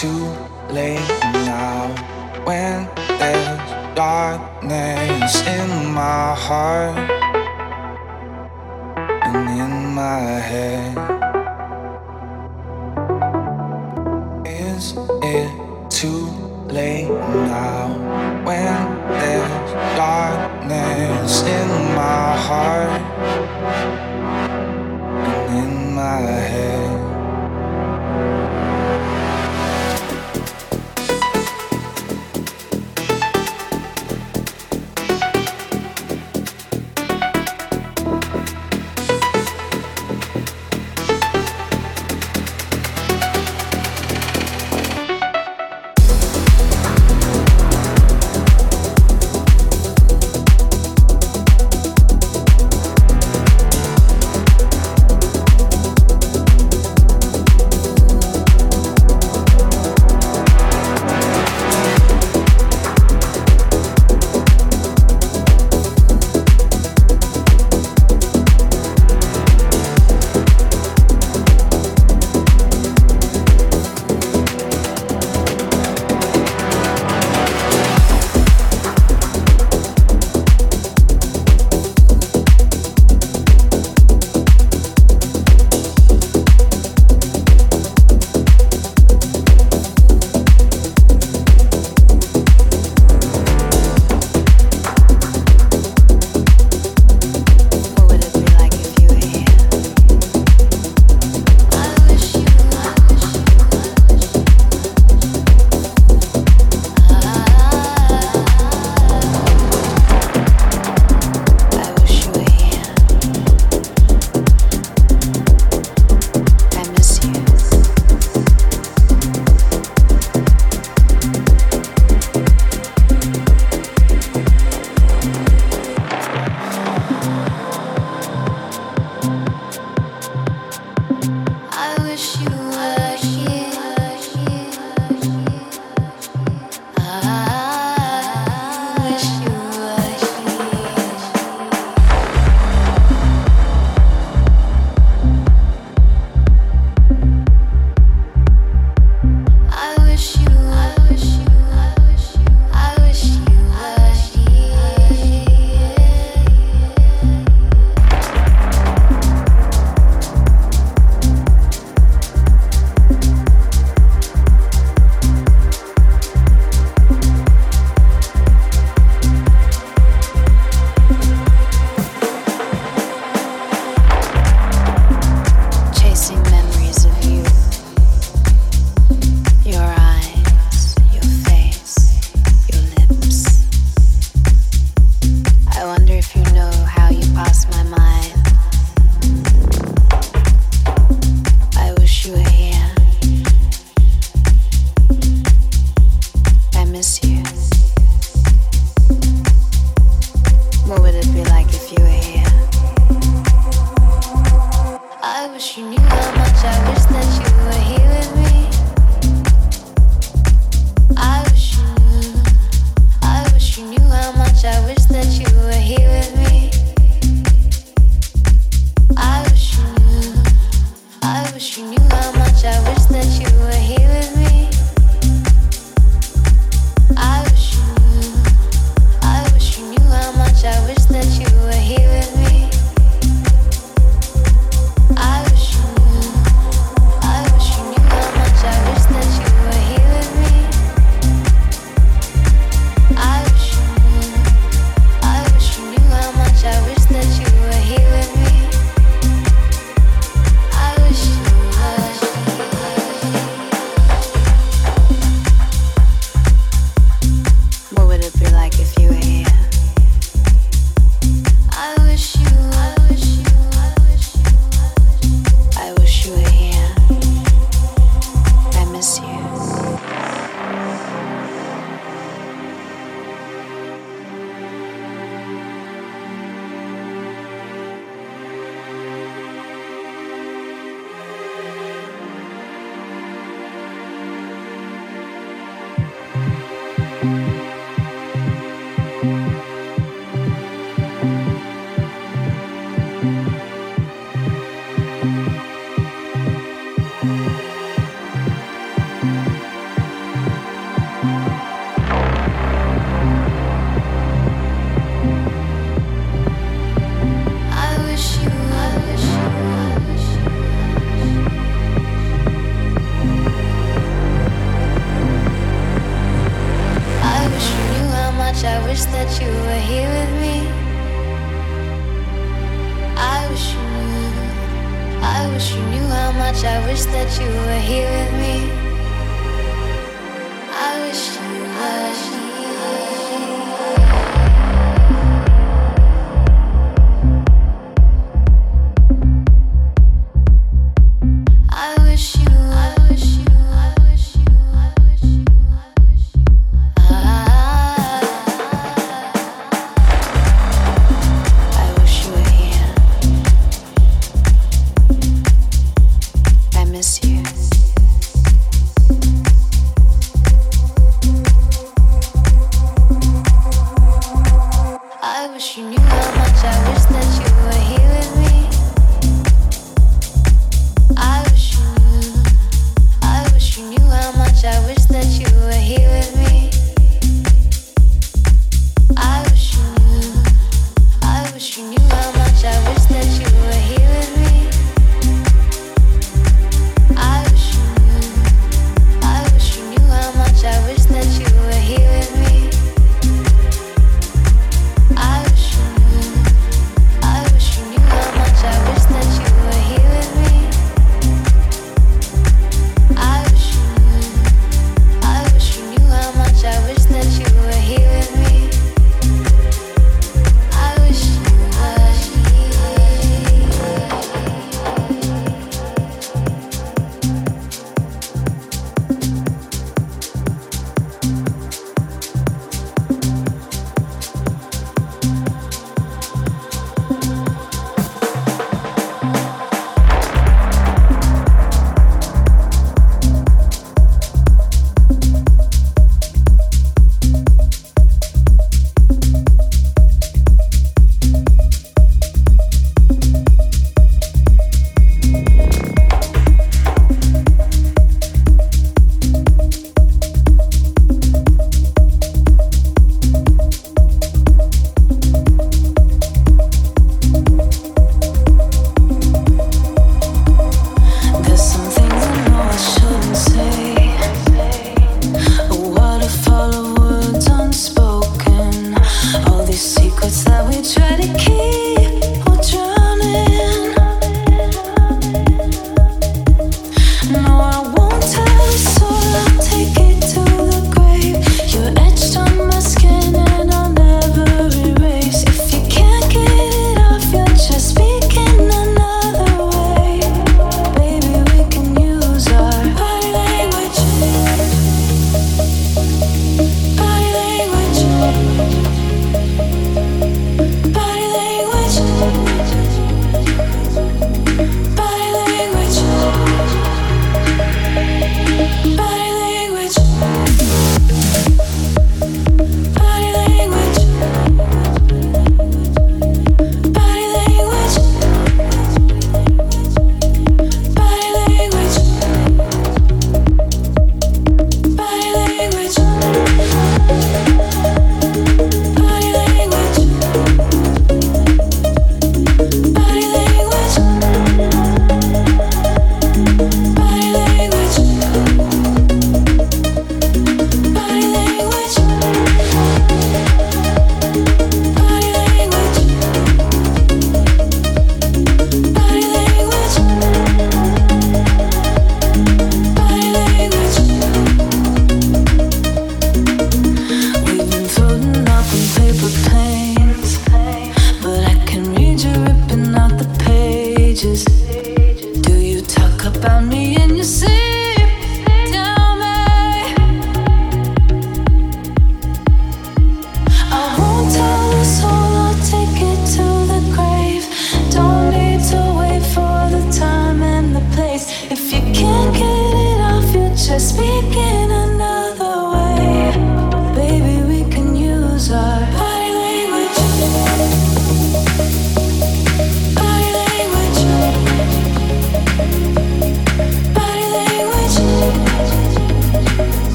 too late now when there's darkness in my heart and in my head. Is it too late now when there's darkness in my heart?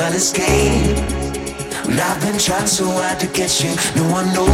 an escape. And I've been trying so hard to get you. No one knows.